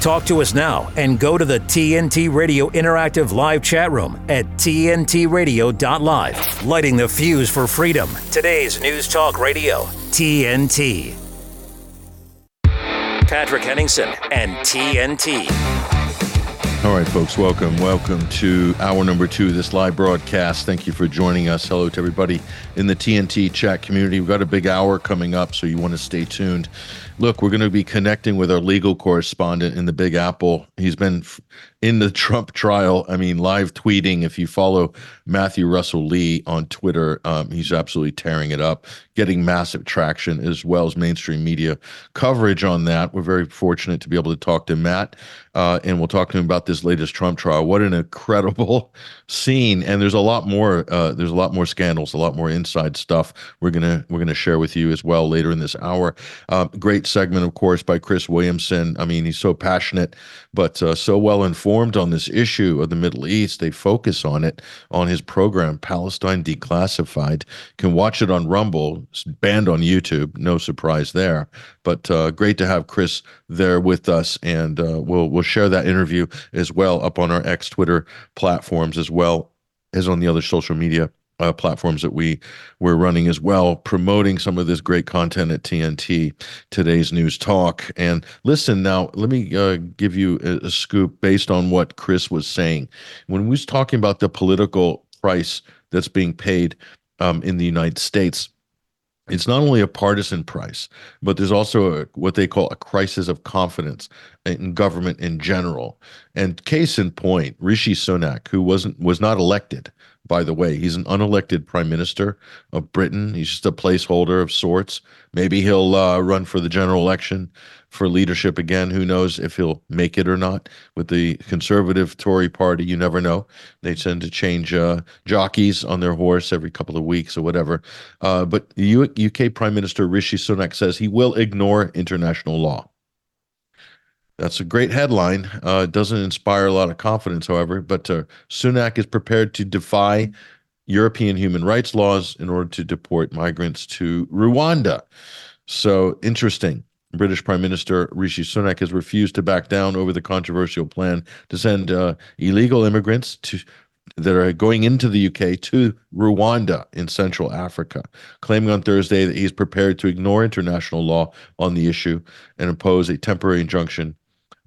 Talk to us now and go to the TNT Radio Interactive Live chat room at TNTRadio.live. Lighting the fuse for freedom. Today's News Talk Radio, TNT. Patrick Henningsen and TNT. All right, folks, welcome. Welcome to hour number two this live broadcast. Thank you for joining us. Hello to everybody in the TNT chat community. We've got a big hour coming up, so you want to stay tuned. Look, we're going to be connecting with our legal correspondent in the Big Apple. He's been in the Trump trial. I mean, live tweeting. If you follow Matthew Russell Lee on Twitter, um, he's absolutely tearing it up, getting massive traction as well as mainstream media coverage on that. We're very fortunate to be able to talk to Matt, uh, and we'll talk to him about this latest Trump trial. What an incredible scene! And there's a lot more. Uh, there's a lot more scandals, a lot more inside stuff. We're gonna we're gonna share with you as well later in this hour. Uh, great segment, of course, by Chris Williamson. I mean, he's so passionate, but uh, so well informed on this issue of the Middle East. They focus on it on his program, Palestine Declassified. Can watch it on Rumble, it's banned on YouTube. No surprise there. But uh, great to have Chris there with us, and uh, we'll we'll share that interview as well up on our X Twitter platforms as well as on the other social media uh, platforms that we we're running as well, promoting some of this great content at TNT, today's news talk. And listen, now let me uh, give you a, a, scoop based on what Chris was saying when we was talking about the political price that's being paid um, in the United States. It's not only a partisan price, but there's also a, what they call a crisis of confidence in government in general. And case in point, Rishi Sunak, who wasn't was not elected, by the way. He's an unelected prime minister of Britain. He's just a placeholder of sorts. Maybe he'll uh, run for the general election for leadership again. Who knows if he'll make it or not with the conservative Tory party? You never know. They tend to change uh, jockeys on their horse every couple of weeks or whatever. Uh, but the UK Prime Minister Rishi Sunak says he will ignore international law. That's a great headline. Uh, it doesn't inspire a lot of confidence, however, but uh, Sunak is prepared to defy European human rights laws in order to deport migrants to Rwanda. So interesting. British Prime Minister Rishi Sunak has refused to back down over the controversial plan to send uh, illegal immigrants to that are going into the UK to Rwanda in Central Africa, claiming on Thursday that he's prepared to ignore international law on the issue and impose a temporary injunction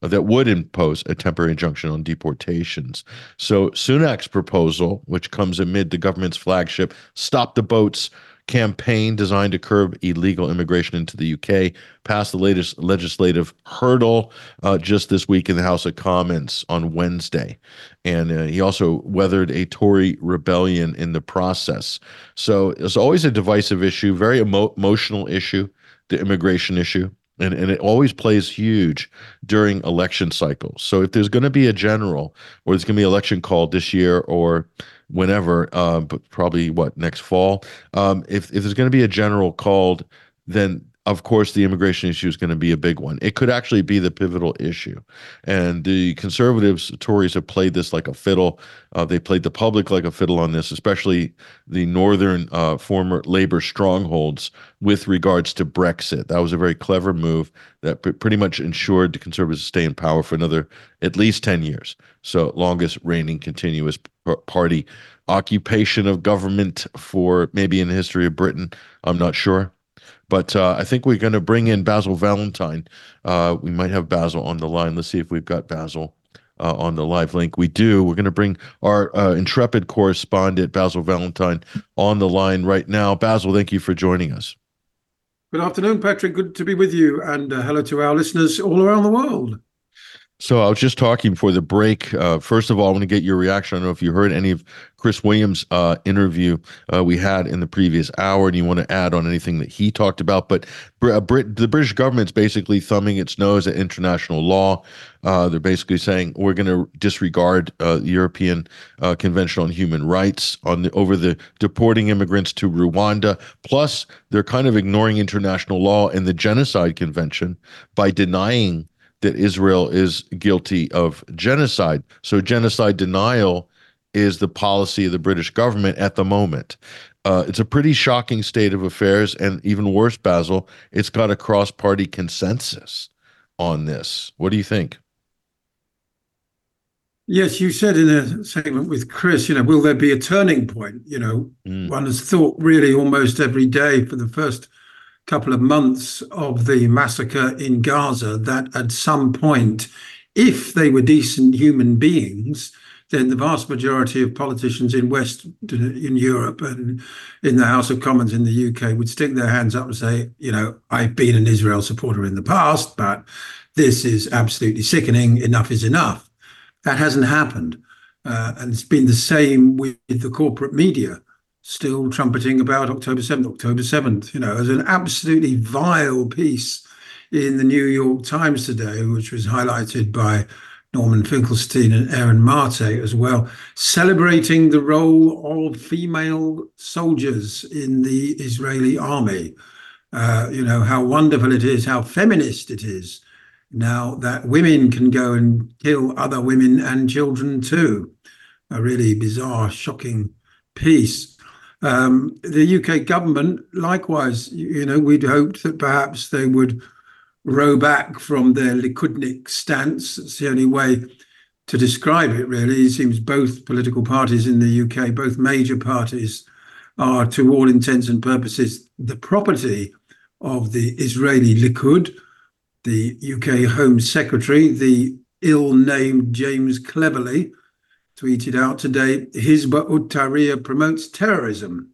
that would impose a temporary injunction on deportations. So Sunak's proposal, which comes amid the government's flagship Stop the Boats campaign designed to curb illegal immigration into the UK, passed the latest legislative hurdle uh, just this week in the House of Commons on Wednesday. And uh, he also weathered a Tory rebellion in the process. So it's always a divisive issue, very emo- emotional issue, the immigration issue and, and it always plays huge during election cycles. So if there's going to be a general or there's going to be an election called this year or whenever, uh, but probably what next fall, um, if if there's going to be a general called, then of course, the immigration issue is going to be a big one. It could actually be the pivotal issue. And the conservatives, Tories, have played this like a fiddle. Uh, they played the public like a fiddle on this, especially the northern uh, former labor strongholds with regards to Brexit. That was a very clever move that p- pretty much ensured the conservatives stay in power for another at least 10 years. So, longest reigning continuous party occupation of government for maybe in the history of Britain. I'm not sure. But uh, I think we're going to bring in Basil Valentine. Uh, we might have Basil on the line. Let's see if we've got Basil uh, on the live link. We do. We're going to bring our uh, intrepid correspondent, Basil Valentine, on the line right now. Basil, thank you for joining us. Good afternoon, Patrick. Good to be with you. And uh, hello to our listeners all around the world. So I was just talking before the break. Uh, first of all, I want to get your reaction. I don't know if you heard any of Chris Williams' uh, interview uh, we had in the previous hour, and you want to add on anything that he talked about. But uh, Brit- the British government's basically thumbing its nose at international law. Uh, they're basically saying we're going to disregard uh, the European Convention on Human Rights on the, over the deporting immigrants to Rwanda. Plus, they're kind of ignoring international law and the Genocide Convention by denying that Israel is guilty of genocide. So, genocide denial is the policy of the British government at the moment. Uh, it's a pretty shocking state of affairs, and even worse, Basil, it's got a cross party consensus on this. What do you think? Yes, you said in a segment with Chris, you know, will there be a turning point? You know, mm. one has thought really almost every day for the first couple of months of the massacre in Gaza that at some point, if they were decent human beings, then the vast majority of politicians in West in Europe and in the House of Commons in the UK would stick their hands up and say, you know, I've been an Israel supporter in the past, but this is absolutely sickening. Enough is enough. That hasn't happened. Uh, and it's been the same with the corporate media, still trumpeting about October 7th, October 7th. You know, as an absolutely vile piece in the New York Times today, which was highlighted by Norman Finkelstein and Aaron Mate as well, celebrating the role of female soldiers in the Israeli army. Uh, you know, how wonderful it is, how feminist it is now that women can go and kill other women and children too. A really bizarre, shocking piece. Um, the UK government, likewise, you know, we'd hoped that perhaps they would row back from their Likudnik stance. It's the only way to describe it, really. It seems both political parties in the UK, both major parties, are to all intents and purposes the property of the Israeli Likud, the UK Home Secretary, the ill named James Cleverly, tweeted out today Hizbut ut-Tahrir promotes terrorism.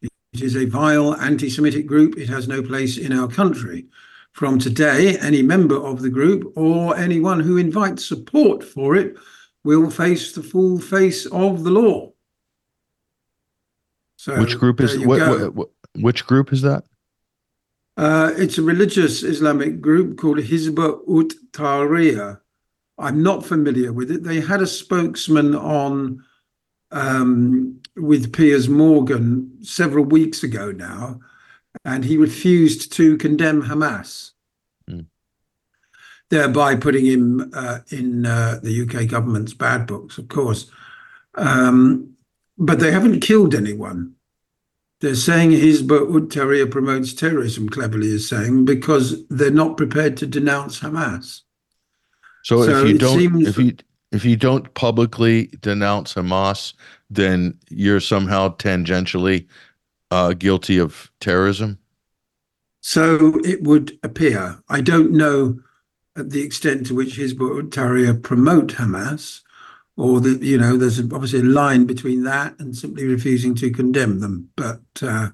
It is a vile anti Semitic group. It has no place in our country. From today, any member of the group or anyone who invites support for it will face the full face of the law. So which group is what, what, which group is that? Uh, it's a religious Islamic group called Hizbut ut Tahrir. I'm not familiar with it. They had a spokesman on um, with Piers Morgan several weeks ago now, and he refused to condemn Hamas, mm. thereby putting him uh, in uh, the UK government's bad books, of course. Um, but they haven't killed anyone. They're saying Hizbut ut-Tahrir promotes terrorism, Cleverly is saying, because they're not prepared to denounce Hamas. So, so if you don't, seems... if you if you don't publicly denounce Hamas, then you're somehow tangentially uh, guilty of terrorism. So it would appear. I don't know at the extent to which Hizbut ut-Tahrir promote Hamas, or that you know there's obviously a line between that and simply refusing to condemn them but uh,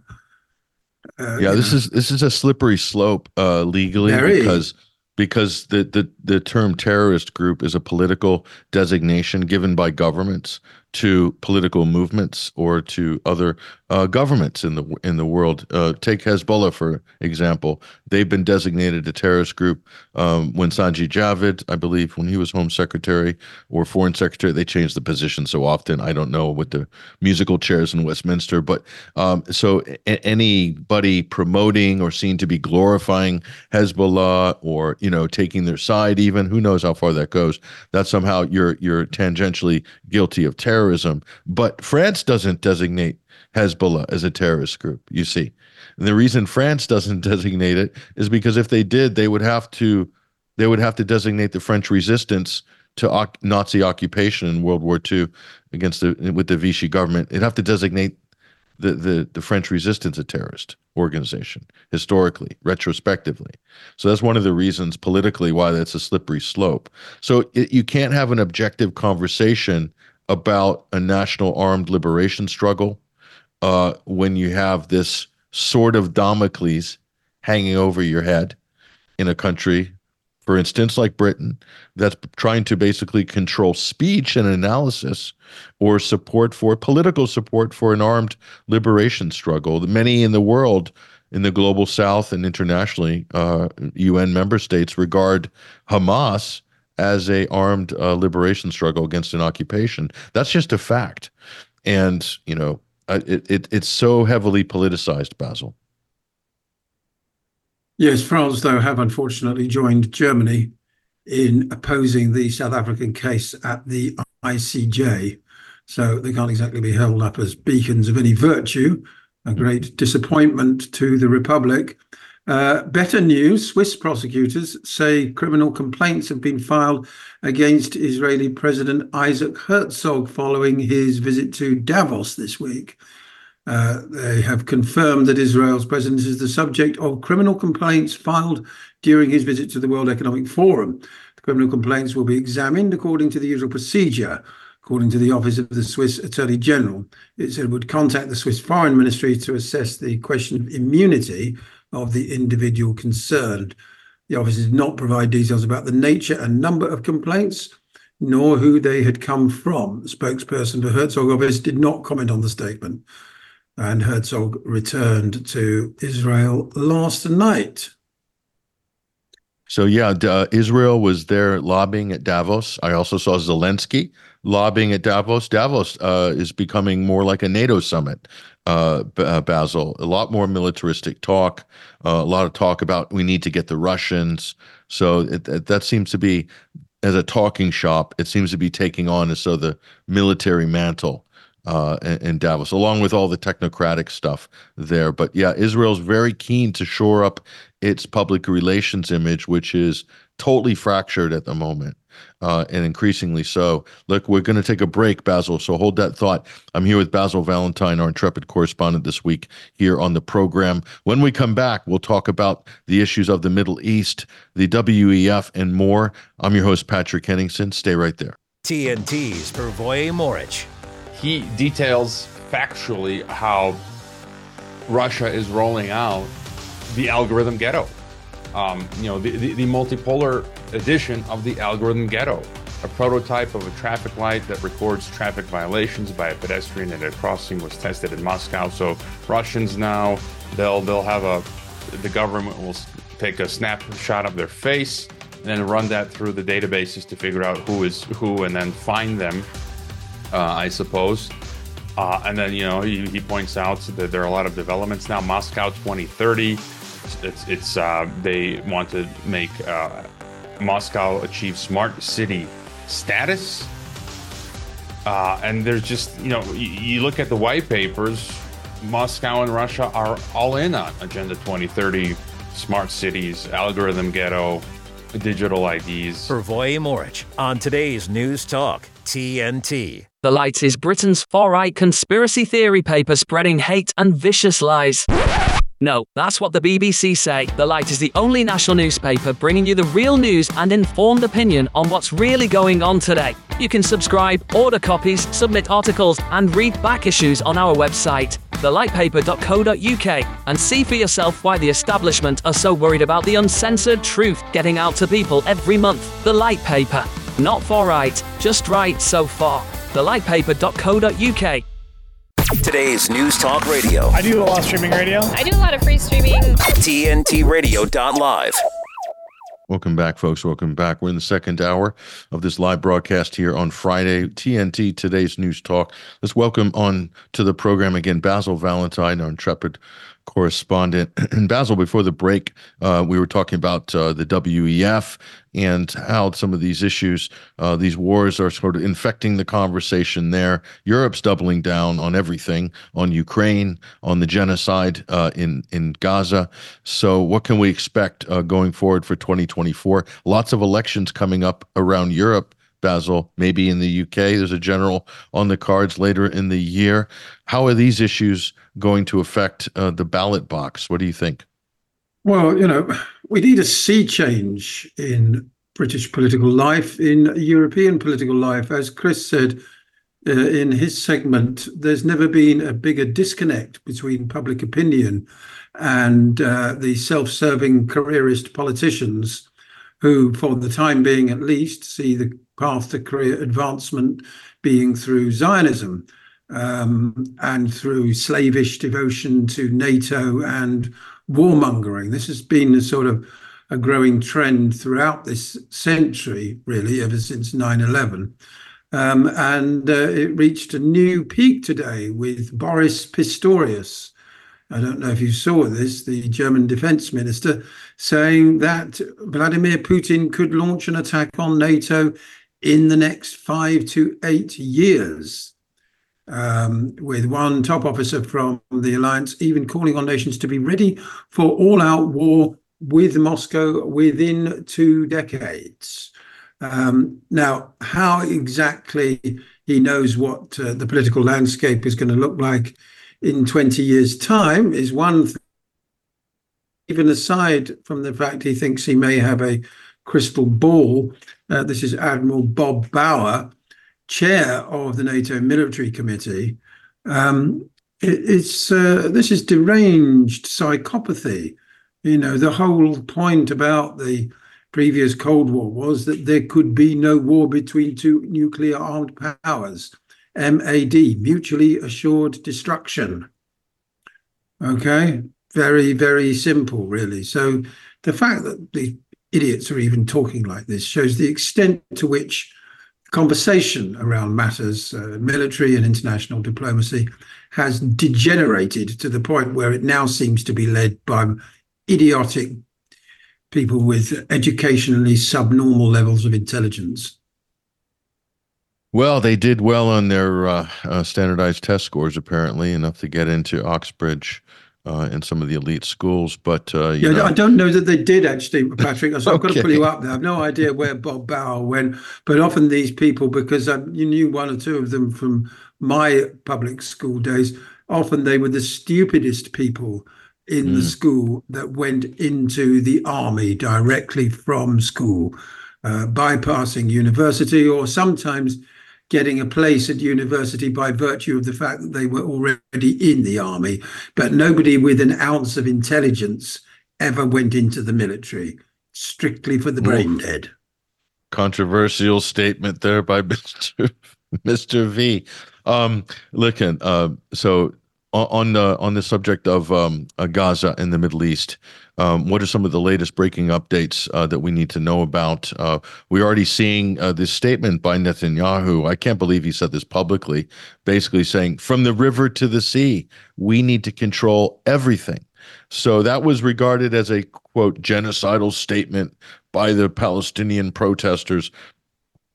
uh, yeah this know. is this is a slippery slope uh, legally because is because the, the, the term terrorist group is a political designation given by governments to political movements or to other uh, governments in the in the world. Uh, take Hezbollah for example; they've been designated a terrorist group um, when Sajid Javid, I believe, when he was Home Secretary or Foreign Secretary, they changed the position so often. I don't know with the musical chairs in Westminster, but um, so a- anybody promoting or seen to be glorifying Hezbollah or you know taking their side, even who knows how far that goes, that somehow you're you're tangentially guilty of terrorism. But France doesn't designate Hezbollah as a terrorist group, you see. And the reason France doesn't designate it is because if they did, they would have to they would have to designate the French resistance to Nazi occupation in World War II against the with the Vichy government. They'd have to designate the, the, the French resistance a terrorist organization historically, retrospectively. So that's one of the reasons politically why that's a slippery slope. So it, you can't have an objective conversation about a national armed liberation struggle uh, when you have this sword of Damocles hanging over your head in a country, for instance, like Britain, that's trying to basically control speech and analysis or support for political support for an armed liberation struggle. Many in the world, in the global south and internationally, uh, UN member states regard Hamas as a armed uh, liberation struggle against an occupation. That's just a fact. And, you know, uh, it, it it's so heavily politicized, Basil. Yes, France, though, have unfortunately joined Germany in opposing the South African case at the ICJ. So they can't exactly be held up as beacons of any virtue, a great disappointment to the Republic. Uh, better news, Swiss prosecutors say criminal complaints have been filed against Israeli President Isaac Herzog following his visit to Davos this week. Uh, they have confirmed that Israel's president is the subject of criminal complaints filed during his visit to the World Economic Forum. The criminal complaints will be examined according to the usual procedure. According to the Office of the Swiss Attorney General, it said it would contact the Swiss Foreign Ministry to assess the question of immunity of the individual concerned. The office did not provide details about the nature and number of complaints, nor who they had come from. The spokesperson for Herzog office did not comment on the statement, and Herzog returned to Israel last night. So yeah, uh, Israel was there lobbying at Davos. I also saw Zelensky lobbying at Davos. Davos uh, is becoming more like a NATO summit. Uh, uh Basil, a lot more militaristic talk, uh, a lot of talk about we need to get the Russians. So it, it, that seems to be, as a talking shop, it seems to be taking on as so the military mantle uh, in, Davos, along with all the technocratic stuff there. But yeah, Israel's very keen to shore up its public relations image, which is totally fractured at the moment. Uh, and increasingly so. Look, we're going to take a break, Basil. So hold that thought. I'm here with Basil Valentine, our intrepid correspondent this week here on the program. When we come back, we'll talk about the issues of the Middle East, the WEF, and more. I'm your host, Patrick Henningsen. Stay right there. TNT's Pervoy Morich he details factually how Russia is rolling out the algorithm ghetto. Um, you know, the, the, the, multipolar edition of the algorithm ghetto, a prototype of a traffic light that records traffic violations by a pedestrian at a crossing was tested in Moscow. So Russians now, they'll they'll have a, the government will take a snapshot of their face and then run that through the databases to figure out who is who and then find them I suppose. Uh, and then, you know, he, he, points out that there are a lot of developments now. Moscow 2030, it's, it's uh, they want to make uh, Moscow achieve smart city status. Uh, and there's just, you know, you, you look at the white papers, Moscow and Russia are all in on Agenda 2030, smart cities, algorithm ghetto, digital IDs. Pervoy Morich on today's News Talk, TNT. The Light is Britain's far right conspiracy theory paper spreading hate and vicious lies. No, that's what the BBC say. The Light is the only national newspaper bringing you the real news and informed opinion on what's really going on today. You can subscribe, order copies, submit articles, and read back issues on our website, thelightpaper.co.uk, and see for yourself why the establishment are so worried about the uncensored truth getting out to people every month. The Light Paper. Not far right, just right so far thelightpaper.co.uk. Today's News Talk Radio. I do a lot of streaming radio. I do a lot of free streaming. TNTRadio.live. Welcome back, folks. Welcome back. We're in the second hour of this live broadcast here on Friday. TNT, today's News Talk. Let's welcome on to the program again Basil Valentine, our intrepid correspondent. And Basil, before the break, uh, we were talking about uh, the WEF and how some of these issues, uh, these wars are sort of infecting the conversation there. Europe's doubling down on everything, on Ukraine, on the genocide uh, in, in Gaza. So, what can we expect uh, going forward for 2024? Lots of elections coming up around Europe. Basil, maybe in the UK. There's a general on the cards later in the year. How are these issues going to affect uh, the ballot box? What do you think? Well, you know, we need a sea change in British political life, in European political life. As Chris said uh, in his segment, there's never been a bigger disconnect between public opinion and uh, the self serving careerist politicians who, for the time being at least, see the path to career advancement being through Zionism um, and through slavish devotion to NATO and warmongering. This has been a sort of a growing trend throughout this century, really, ever since 9 11. Um, and uh, it reached a new peak today with Boris Pistorius. I don't know if you saw this, the German defense minister saying that Vladimir Putin could launch an attack on NATO in the next five to eight years. um, with one top officer from the alliance even calling on nations to be ready for all out war with Moscow within two decades. Um, now, how exactly he knows what uh, the political landscape is going to look like in 20 years' time is one thing. Even aside from the fact he thinks he may have a crystal ball, this is Admiral Bob Bauer, chair of the NATO Military Committee. Um, it, it's uh, this is deranged psychopathy. You know, the whole point about the previous Cold War was that there could be no war between two nuclear armed powers. MAD, mutually assured destruction. Okay, very, very simple, really. So the fact that the idiots are even talking like this shows the extent to which conversation around matters, uh, military and international diplomacy, has degenerated to the point where it now seems to be led by idiotic people with educationally subnormal levels of intelligence. Well, they did well on their uh, uh, standardized test scores, apparently, enough to get into Oxbridge uh, in some of the elite schools. But uh, yeah, know. I don't know that they did actually, Patrick. So I've got to pull you up there. I've no idea where Bob Bauer went, but often these people, because I, you knew one or two of them from my public school days, often they were the stupidest people in mm. the school that went into the army directly from school, uh, bypassing university or sometimes getting a place at university by virtue of the fact that they were already in the army. But nobody with an ounce of intelligence ever went into the military, strictly for the brain dead. Controversial statement there by Mr. Mr. V. Um, listen, uh, so on the on the subject of um, uh, Gaza and the Middle East, um, what are some of the latest breaking updates uh, that we need to know about? Uh, we're already seeing uh, this statement by Netanyahu. I can't believe he said this publicly, basically saying, "From the river to the sea, we need to control everything." So that was regarded as a quote genocidal statement by the Palestinian protesters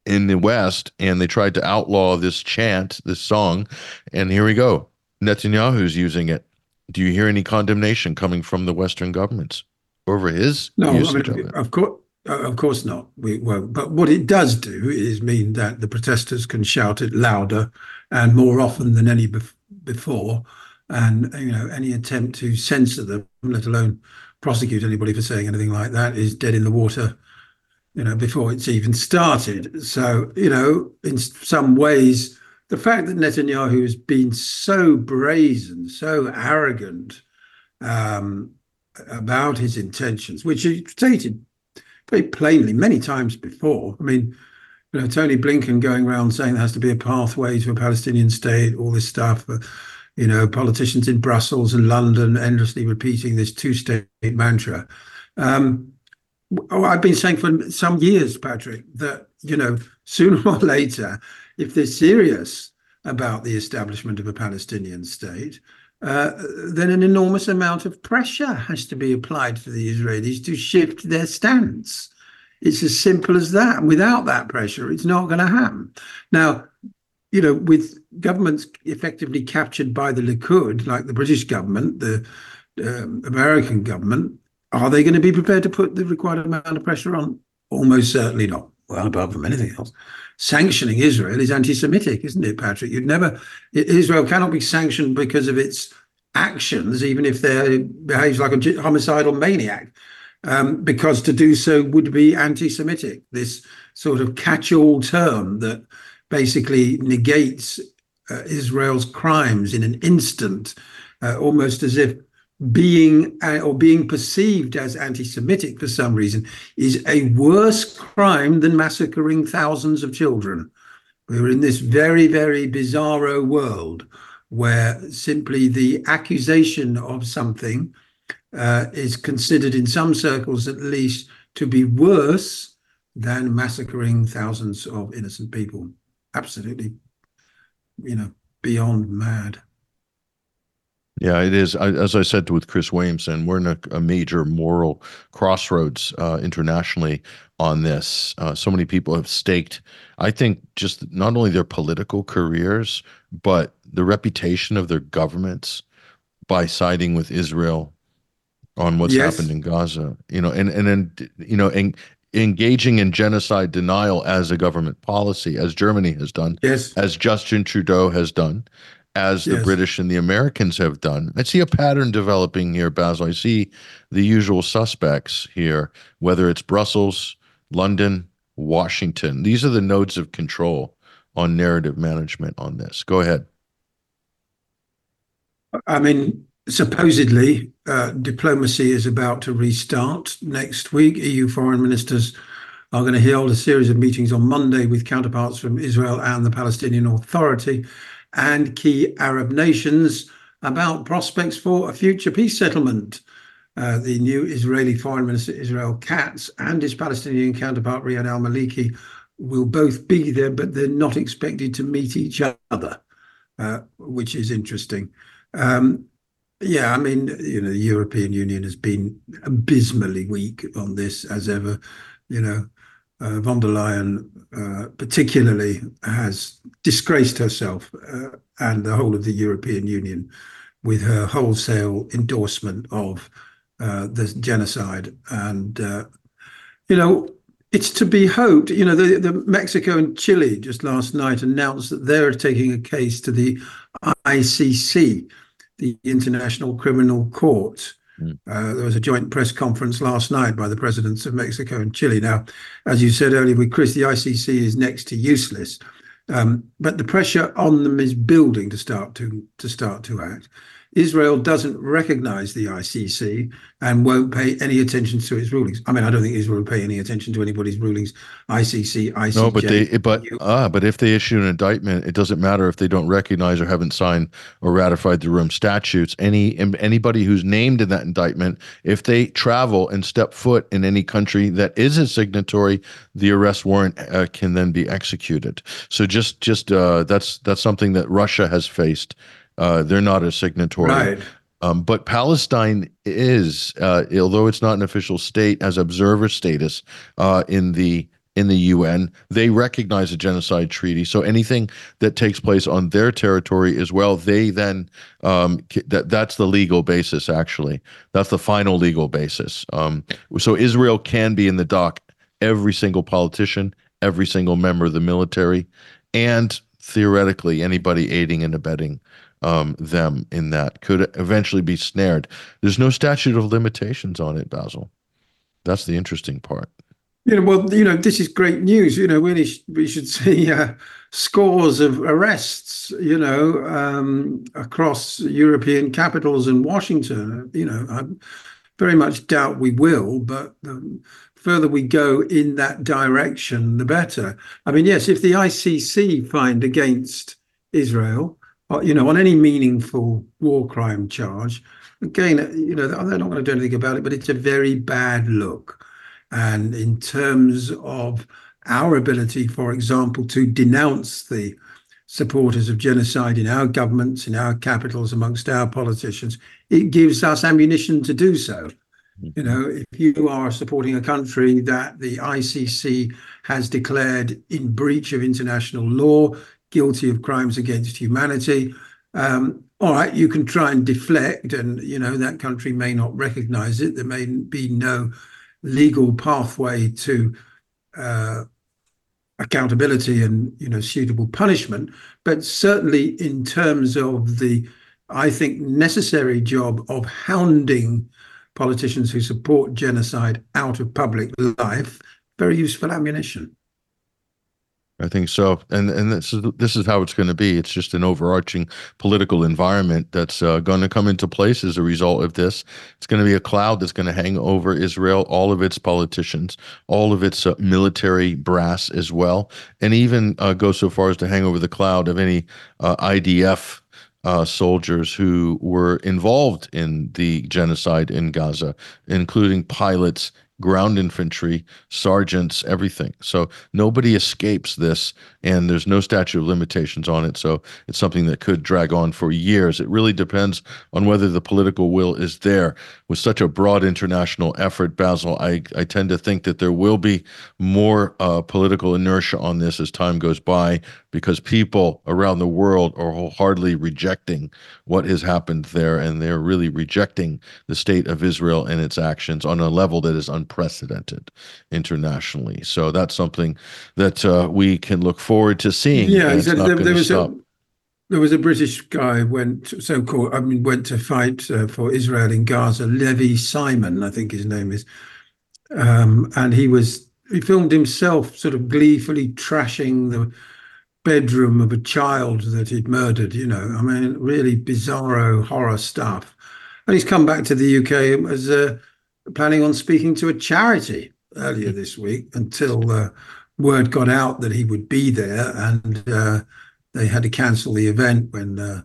in the West, and they tried to outlaw this chant, this song, and here we go. Netanyahu's using it. Do you hear any condemnation coming from the Western governments over his no, usage I mean, of it? Of course, uh, of course not. We won't. But what it does do is mean that the protesters can shout it louder and more often than any bef- before, and you know any attempt to censor them, let alone prosecute anybody for saying anything like that, is dead in the water. You know, before it's even started. So you know, in some ways the fact that Netanyahu has been so brazen, so arrogant um, about his intentions, which he stated very plainly many times before. I mean, you know, Tony Blinken going around saying there has to be a pathway to a Palestinian state, all this stuff. Uh, you know, politicians in Brussels and London endlessly repeating this two-state mantra. Um, oh, I've been saying for some years, Patrick, that you know, sooner or later, if they're serious about the establishment of a Palestinian state, uh, then an enormous amount of pressure has to be applied to the Israelis to shift their stance. It's as simple as that. Without that pressure, it's not going to happen. Now, you know, with governments effectively captured by the Likud, like the British government, the um, American government, are they going to be prepared to put the required amount of pressure on? Almost certainly not. Well, apart from anything else sanctioning Israel is anti-Semitic, isn't it, Patrick? You'd never Israel cannot be sanctioned because of its actions, even if they behaves like a homicidal maniac, um, because to do so would be anti-Semitic. This sort of catch-all term that basically negates uh, Israel's crimes in an instant, uh, almost as if being uh, or being perceived as anti-Semitic for some reason is a worse crime than massacring thousands of children. We're in this very, very bizarro world where simply the accusation of something uh, is considered, in some circles at least, to be worse than massacring thousands of innocent people. Absolutely, you know, beyond mad. Yeah, it is. I, as I said with Chris Williamson, we're in a, a major moral crossroads uh, internationally on this. Uh, so many people have staked, I think, just not only their political careers, but the reputation of their governments by siding with Israel on what's yes. happened in Gaza. You know, and and then you know, and engaging in genocide denial as a government policy, as Germany has done, yes, as Justin Trudeau has done, as the. British and the Americans have done. I see a pattern developing here, Basil. I see the usual suspects here, whether it's Brussels, London, Washington. These are the nodes of control on narrative management on this. Go ahead. I mean, supposedly, uh, diplomacy is about to restart next week. EU foreign ministers are going to hold a series of meetings on Monday with counterparts from Israel and the Palestinian Authority and key Arab nations about prospects for a future peace settlement. Uh, the new Israeli Foreign Minister Israel Katz and his Palestinian counterpart Riyad al Maliki will both be there, but they're not expected to meet each other, uh, which is interesting. Um, yeah, I mean, you know, the European Union has been abysmally weak on this as ever. You know, von der Leyen, uh, particularly, has disgraced herself uh, and the whole of the European Union with her wholesale endorsement of uh, the genocide. And, uh, you know, it's to be hoped, you know, the, the Mexico and Chile just last night announced that they're taking a case to the ICC, the International Criminal Court. Uh, there was a joint press conference last night by the presidents of Mexico and Chile. Now, as you said earlier with Chris, the ICC is next to useless, um, but the pressure on them is building to start to to start to act. Israel doesn't recognize the ICC and won't pay any attention to its rulings. I mean, I don't think Israel will pay any attention to anybody's rulings. ICC, ICJ. No, but they, but ah, but if they issue an indictment, it doesn't matter if they don't recognize or haven't signed or ratified the Rome statutes. Any anybody who's named in that indictment, if they travel and step foot in any country that is a signatory, the arrest warrant uh, can then be executed. So just just uh, that's that's something that Russia has faced uh, they're not a signatory. Right. Um, but Palestine is, uh, although it's not an official state, has observer status uh, in the in the UN. They recognize a genocide treaty. So anything that takes place on their territory as well, they then um, that that's the legal basis. Actually, that's the final legal basis. Um, so Israel can be in the dock. Every single politician, every single member of the military, and theoretically anybody aiding and abetting um, them in that could eventually be snared. There's no statute of limitations on it, Basil. That's the interesting part. You know, well, you know, this is great news. You know, we we should see uh, scores of arrests. You know, um, across European capitals and Washington. You know, I very much doubt we will, but the further we go in that direction, the better. I mean, yes, if the ICC find against Israel, you know, on any meaningful war crime charge. Again, you know, they're not going to do anything about it, but it's a very bad look. And in terms of our ability, for example, to denounce the supporters of genocide in our governments, in our capitals, amongst our politicians, it gives us ammunition to do so. You know, mm-hmm. if you are supporting a country that the ICC has declared in breach of international law, guilty of crimes against humanity. Um, all right, you can try and deflect, and you know that country may not recognise it. There may be no legal pathway to uh, accountability and you know suitable punishment, but certainly in terms of the, I think necessary job of hounding politicians who support genocide out of public life, very useful ammunition. I think so, and and this is this is how it's going to be. It's just an overarching political environment that's uh, going to come into place as a result of this. It's going to be a cloud that's going to hang over Israel, all of its politicians, all of its uh, military brass as well, and even uh, go so far as to hang over the cloud of any uh, IDF uh, soldiers who were involved in the genocide in Gaza, including pilots ground infantry, sergeants, everything. So nobody escapes this, and there's no statute of limitations on it. So it's something that could drag on for years. It really depends on whether the political will is there. With such a broad international effort, Basil, I, I tend to think that there will be more uh, political inertia on this as time goes by because people around the world are wholeheartedly rejecting what has happened there, and they're really rejecting the state of Israel and its actions on a level that is unprecedented internationally. So that's something that uh, we can look forward to seeing. Yeah, exactly. There, there, was a there was a British guy went so called I mean went to fight uh, for Israel in Gaza. Levy Simon, I think his name is, um, and he was he filmed himself sort of gleefully trashing the bedroom of a child that he'd murdered. You know, I mean, really bizarro horror stuff. And he's come back to the UK as uh, planning on speaking to a charity earlier this week until uh, word got out that he would be there, and uh, they had to cancel the event when uh,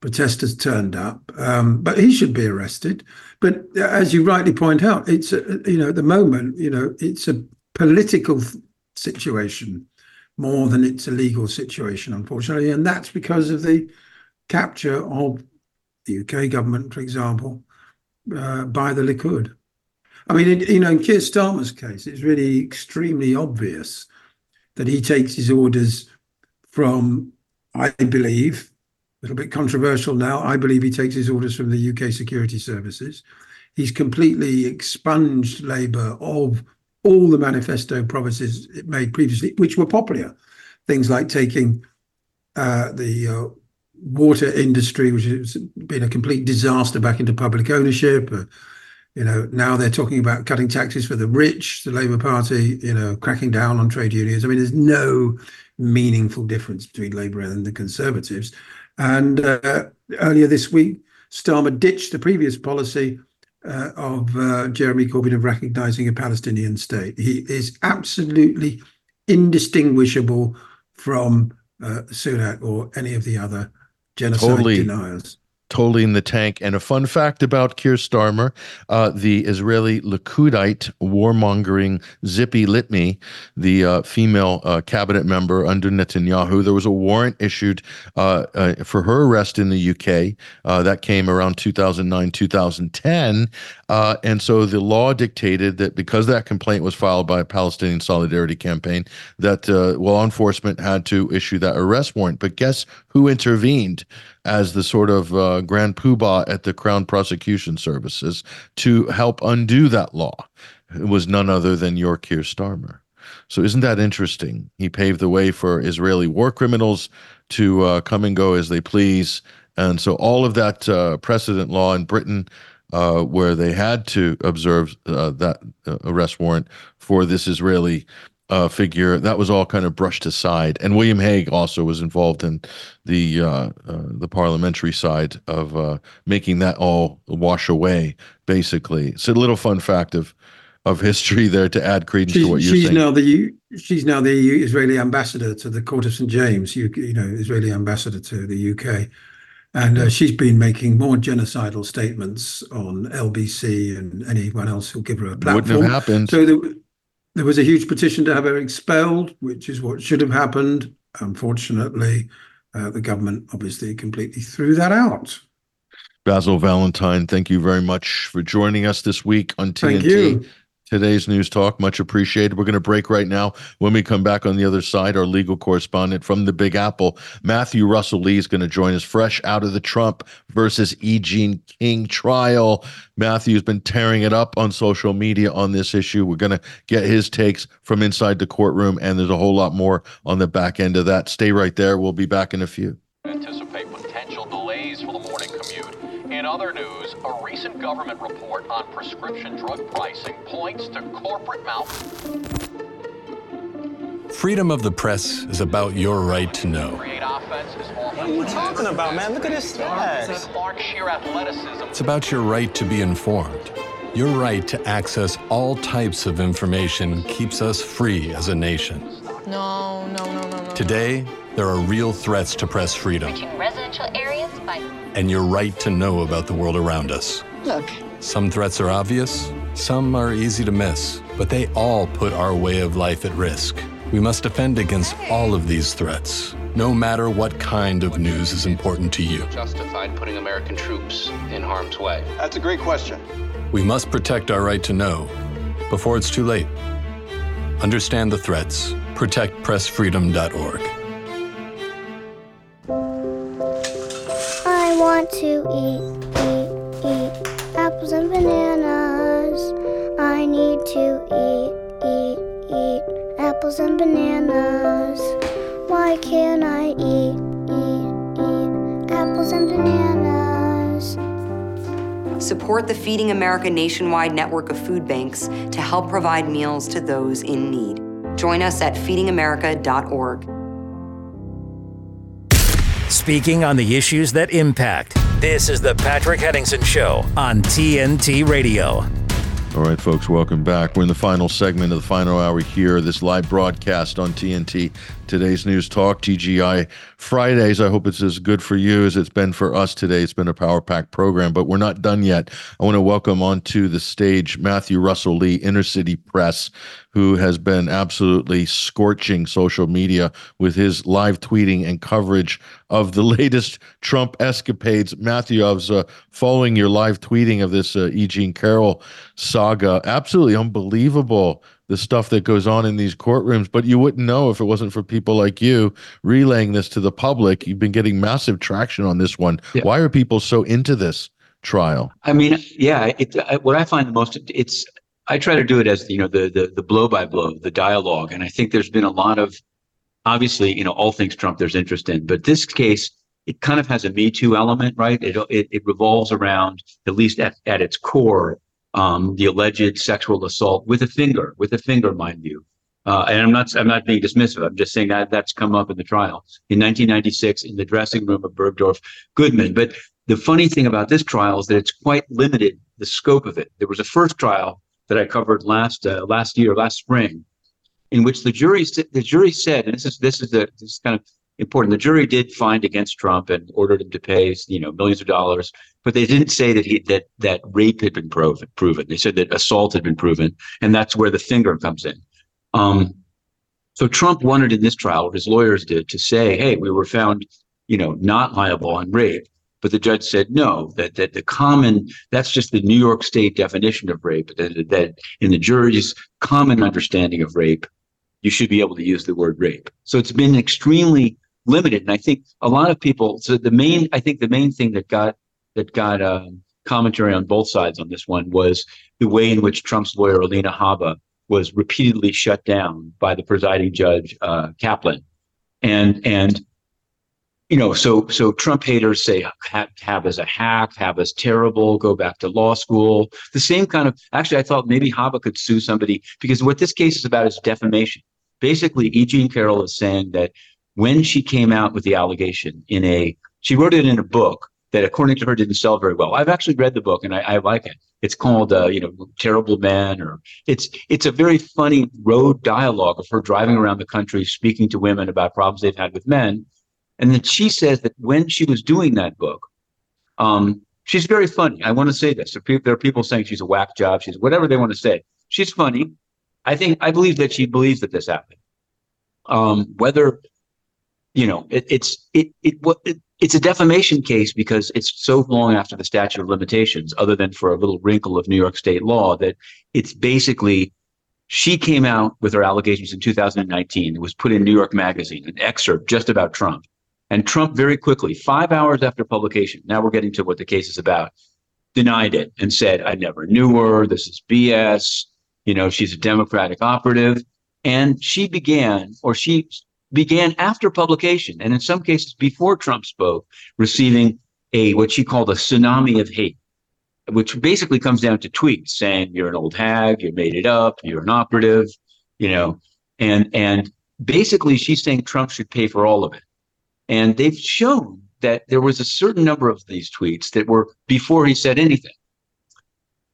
protesters turned up. Um, but he should be arrested. But as you rightly point out, it's a, you know at the moment, you know, it's a political situation more than it's a legal situation, unfortunately. And that's because of the capture of the UK government, for example, uh, by the Likud. I mean, you know, in Keir Starmer's case, it's really extremely obvious that he takes his orders from, I believe, a little bit controversial now, I believe he takes his orders from the UK security services. He's completely expunged Labour of all the manifesto promises it made previously, which were popular. Things like taking uh, the uh, water industry, which has been a complete disaster, back into public ownership. Uh, you know, now they're talking about cutting taxes for the rich, the Labour Party, you know, cracking down on trade unions. I mean, there's no meaningful difference between Labour and the Conservatives. And uh, earlier this week, Starmer ditched the previous policy uh, of uh, Jeremy Corbyn of recognizing a Palestinian state. He is absolutely indistinguishable from uh, Sunak or any of the other genocide totally. deniers totally in the tank. And a fun fact about Keir Starmer, uh, the Israeli Likudite warmongering Tzipi Livni, the uh, female uh, cabinet member under Netanyahu, there was a warrant issued uh, uh, for her arrest in the UK. Uh, that came around 2009, 2010. and so the law dictated that because that complaint was filed by a Palestinian Solidarity Campaign, that law enforcement had to issue that arrest warrant. But guess who intervened? As the sort of uh, grand poobah at the Crown Prosecution Services to help undo that law. It was none other than your Keir Starmer. So isn't that interesting? He paved the way for Israeli war criminals to uh, come and go as they please. And so all of that uh, precedent law in Britain, uh, where they had to observe uh, that uh, arrest warrant for this Israeli uh, figure that was all kind of brushed aside. And William Hague also was involved in the uh, uh, the parliamentary side of uh, making that all wash away. Basically, it's a little fun fact of of history there to add credence she's, to what you're she's saying. Now the she's now the Israeli ambassador to the Court of St James. You, you know, Israeli ambassador to the UK. And uh, she's been making more genocidal statements on LBC and anyone else who'll give her a platform. Wouldn't have happened. So the, there was a huge petition to have her expelled, which is what should have happened. Unfortunately, uh, the government obviously completely threw that out. Basil Valentine, thank you very much for joining us this week on TNT. Thank you today's news talk. Much appreciated. We're going to break right now. When we come back on the other side, our legal correspondent from the Big Apple, Matthew Russell Lee, is going to join us fresh out of the Trump versus E. Jean King trial. Matthew's been tearing it up on social media on this issue. We're going to get his takes from inside the courtroom, and there's a whole lot more on the back end of that. Stay right there. We'll be back in a few. Government report on prescription drug pricing points to corporate mouth. Freedom of the press is about your right to know. What are you talking about, man? Look at his stats. It's about your right to be informed. Your right to access all types of information keeps us free as a nation. No, no, no, no, no. Today, there are real threats to press freedom. Residential areas by and your right to know about the world around us. Look. Some threats are obvious, Some are easy to miss, but they all put our way of life at risk. We must defend against all of these threats, no matter what kind of news is important to you. Justified putting American troops in harm's way? That's a great question. We must protect our right to know before it's too late. Understand the threats. ProtectPressFreedom.org. I want to eat, eat, apples and bananas. Why can't I eat, eat, eat apples and bananas? Support the Feeding America nationwide network of food banks to help provide meals to those in need. Join us at feedingamerica.org. Speaking on the issues that impact. This is the Patrick Henningsen Show on TNT Radio. All right, folks, welcome back. We're in the final segment of the final hour here, this live broadcast on TNT. Today's News Talk, TGI Fridays. I hope it's as good for you as it's been for us today. It's been a power pack program, but we're not done yet. I want to welcome onto the stage Matthew Russell Lee, Inner City Press, who has been absolutely scorching social media with his live tweeting and coverage of the latest Trump escapades. Matthew, I was uh, following your live tweeting of this uh, E. Jean Carroll saga. Absolutely unbelievable the stuff that goes on in these courtrooms, but you wouldn't know if it wasn't for people like you relaying this to the public. You've been getting massive traction on this one. Yeah. Why are people so into this trial? I mean, yeah, it, what I find the most it's I try to do it as you know the the the blow by blow, the dialogue, and I think there's been a lot of obviously you know all things Trump there's interest in, but this case it kind of has a Me Too element, right? It it, it revolves around at least at, at its core um, the alleged sexual assault with a finger, with a finger, mind you. Uh, and I'm not I'm not being dismissive. I'm just saying that that's come up in the trial in 1996 in the dressing room of Bergdorf Goodman. But the funny thing about this trial is that it's quite limited the scope of it. There was a first trial that I covered last uh, last year, last spring, in which the jury the jury said, and this is this is the this is kind of important. The jury did find against Trump and ordered him to pay you know millions of dollars, but they didn't say that he that that rape had been proven. Proven. They said that assault had been proven, and that's where the finger comes in. Um, so Trump wanted in this trial, or his lawyers did, to say, "Hey, we were found, you know, not liable on rape." But the judge said no, that that the common that's just the New York State definition of rape. That, that in the jury's common understanding of rape, you should be able to use the word rape. So it's been extremely limited, and I think a lot of people. So the main, I think the main thing that got that got um, commentary on both sides on this one was the way in which Trump's lawyer Alina Habba was repeatedly shut down by the presiding judge uh, Kaplan, and and you know, so so Trump haters say Habba's a hack, Habba's terrible, go back to law school. The same kind of actually, I thought maybe Habba could sue somebody because what this case is about is defamation. Basically, E. Jean Carroll is saying that when she came out with the allegation in a, she wrote it in a book that, according to her, didn't sell very well. I've actually read the book and I, I like it. It's called, uh, you know, Terrible Man, or it's it's a very funny road dialogue of her driving around the country speaking to women about problems they've had with men and then she says that when she was doing that book, um, she's very funny. I want to say this. There are people saying she's a whack job. She's whatever they want to say. She's funny. I think I believe that she believes that this happened. Um, whether you know, it, it's it it what it, it's a defamation case because it's so long after the statute of limitations, other than for a little wrinkle of New York state law, that it's basically she came out with her allegations in 2019. It was put in New York Magazine, an excerpt just about Trump. And Trump very quickly, five hours after publication, now we're getting to what the case is about, denied it and said, I never knew her. This is BS. You know, she's a Democratic operative. And she began, or she began after publication, and in some cases before Trump spoke, receiving a what she called a tsunami of hate, which basically comes down to tweets saying you're an old hag, you made it up, you're an operative, you know, and and basically she's saying Trump should pay for all of it. And they've shown that there was a certain number of these tweets that were before he said anything.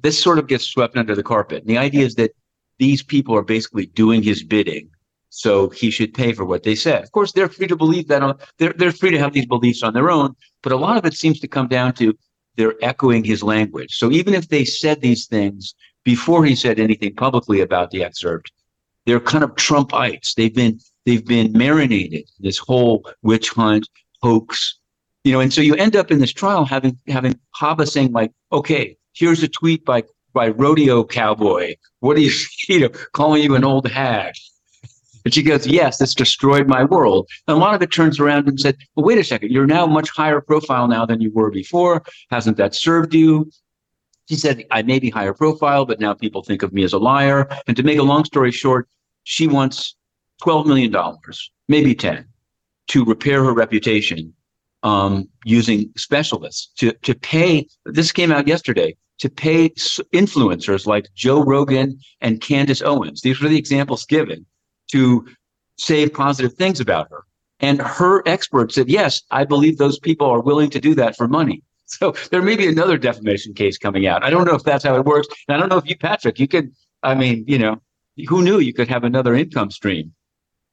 This sort of gets swept under the carpet. And the idea is that these people are basically doing his bidding. So he should pay for what they said. Of course, they're free to believe that. They're, they're free to have these beliefs on their own. But a lot of it seems to come down to they're echoing his language. So even if they said these things before he said anything publicly about the excerpt. They're kind of Trumpites. They've been they've been marinated this whole witch hunt hoax, you know, and so you end up in this trial having having Habba saying like, okay, here's a tweet by by rodeo cowboy. What are you, you know, calling you an old hag? And she goes, Yes, this destroyed my world. And a lot of it turns around and said, Well, wait a second, you're now much higher profile now than you were before. Hasn't that served you? She said, I may be higher profile, but now people think of me as a liar. And to make a long story short, she wants $12 million, maybe 10, to repair her reputation um, using specialists to, to pay. This came out yesterday to pay influencers like Joe Rogan and Candace Owens. These were the examples given to say positive things about her. And her expert said, yes, I believe those people are willing to do that for money. So there may be another defamation case coming out. I don't know if that's how it works. And I don't know if you, Patrick, you could, I mean, you know, who knew you could have another income stream?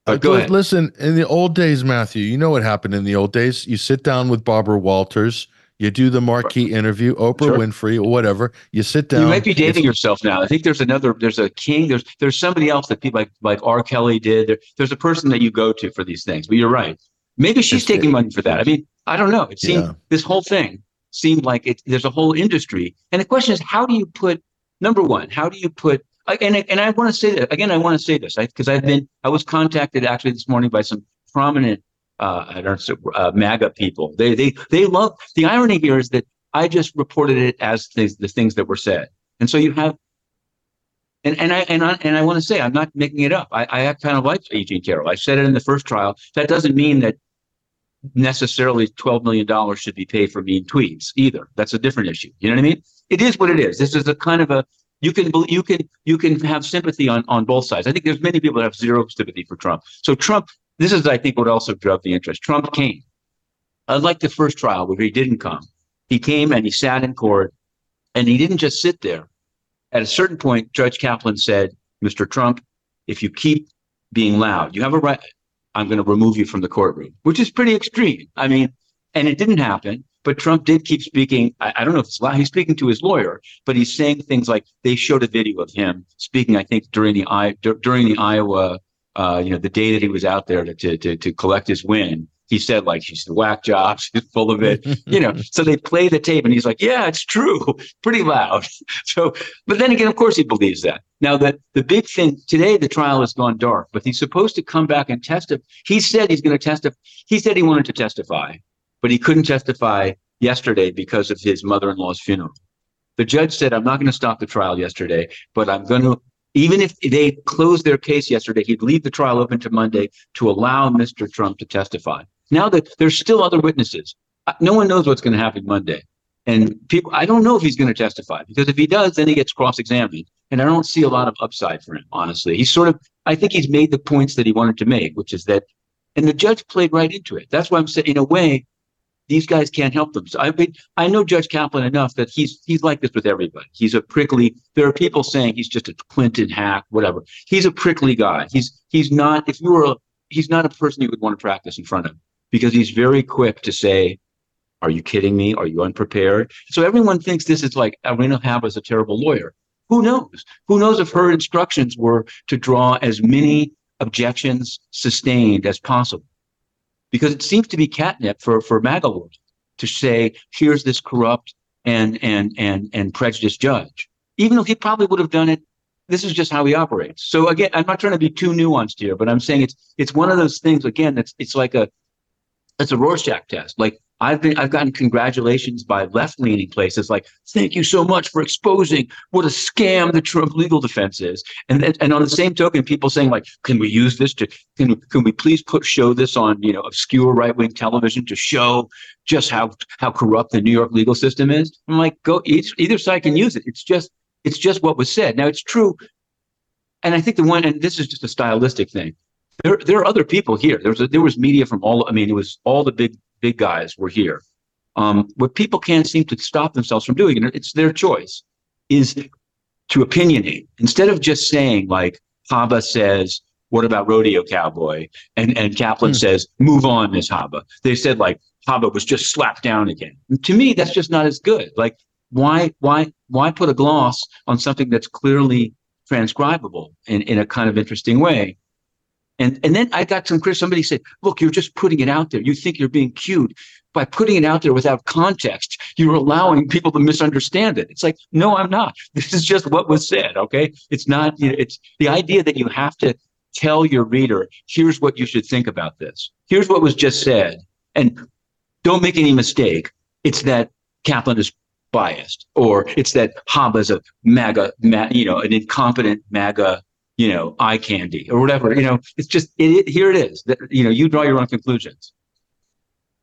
Uh, but go ahead. Listen, in the old days, Matthew, you know what happened in the old days? You sit down with Barbara Walters you do the marquee interview, Oprah sure. Winfrey or whatever. You sit down. You might be dating yourself now. I think there's another. There's a king. There's there's somebody else that people like like R. Kelly did. There, there's a person that you go to for these things. But you're right. Maybe she's it's, taking money for that. I mean, I don't know. It seemed yeah. this whole thing seemed like it. There's a whole industry, and the question is, how do you put number one? How do you put and and I want to say that again. I want to say this because I've been I was contacted actually this morning by some prominent uh, I don't know, uh, MAGA people. They they they love the irony here is that I just reported it as the, the things that were said, and so you have. And, and I and I and I want to say I'm not making it up. I, I kind of like E. Jean Carroll. I said it in the first trial. That doesn't mean that necessarily $12 million should be paid for mean tweets either. That's a different issue. You know what I mean? It is what it is. This is a kind of a you can you can you can have sympathy on on both sides. I think there's many people that have zero sympathy for Trump. So Trump this is, I think, what also drove the interest. Trump came. Unlike the first trial where he didn't come, he came and he sat in court and he didn't just sit there. At a certain point, Judge Kaplan said, Mr. Trump, if you keep being loud, you have a right. I'm going to remove you from the courtroom, which is pretty extreme. I mean, and it didn't happen, but Trump did keep speaking. I, I don't know if it's loud. He's speaking to his lawyer, but he's saying things like they showed a video of him speaking, I think, during the, during the Iowa uh, you know, the day that he was out there to, to, to collect his win, he said like she's the whack job, she's full of it, you know. so they play the tape, and he's like, "Yeah, it's true, pretty loud." So, but then again, of course, he believes that. Now, that the big thing today, the trial has gone dark, but he's supposed to come back and testify. He said he's going to testify. He said he wanted to testify, but he couldn't testify yesterday because of his mother-in-law's funeral. The judge said, "I'm not going to stop the trial yesterday, but I'm going to even if they closed their case yesterday, he'd leave the trial open to Monday to allow Mr. Trump to testify. Now that there's still other witnesses, uh, no one knows what's going to happen Monday. And people, I don't know if he's going to testify because if he does, then he gets cross-examined. And I don't see a lot of upside for him, honestly. He's sort of, I think he's made the points that he wanted to make, which is that, and the judge played right into it. That's why I'm saying, in a way, these guys can't help them. So I mean, I know Judge Kaplan enough that he's he's like this with everybody. He's a prickly. There are people saying he's just a Clinton hack, whatever. He's a prickly guy. He's he's not. If you were, a, he's not a person you would want to practice in front of because he's very quick to say, "Are you kidding me? Are you unprepared?" So everyone thinks this is like Irina Habba is a terrible lawyer. Who knows? Who knows if her instructions were to draw as many objections sustained as possible? Because it seems to be catnip for for MAGA to say, here's this corrupt and and and and prejudiced judge, even though he probably would have done it. This is just how he operates. So again, I'm not trying to be too nuanced here, but I'm saying it's it's one of those things. Again, that's it's like a it's a Rorschach test. Like I've been I've gotten congratulations by left leaning places like thank you so much for exposing what a scam the Trump legal defense is. And and on the same token, people saying like, can we use this to can can we please put show this on you know obscure right wing television to show just how how corrupt the New York legal system is? I'm like, go each, either side can use it. It's just it's just what was said. Now it's true. And I think the one, and this is just a stylistic thing. There, there are other people here. There was a, there was media from all. I mean, it was all the big big guys were here. Um, what people can't seem to stop themselves from doing, and it's their choice, is to opinionate instead of just saying like Habba says, "What about rodeo cowboy?" and and Kaplan hmm. says, "Move on, Miss Habba." They said like Habba was just slapped down again. And to me, that's just not as good. Like why why why put a gloss on something that's clearly transcribable in, in a kind of interesting way? And and then I got some Chris. Somebody said, "Look, you're just putting it out there. You think you're being cute by putting it out there without context. You're allowing people to misunderstand it." It's like, no, I'm not. This is just what was said. Okay, it's not. You know, it's the idea that you have to tell your reader, "Here's what you should think about this. Here's what was just said," and don't make any mistake. It's that Kaplan is biased, or it's that Habba's a MAGA, ma- you know, an incompetent MAGA you know, eye candy or whatever. You know, it's just it, here it is. That, you know, you draw your own conclusions.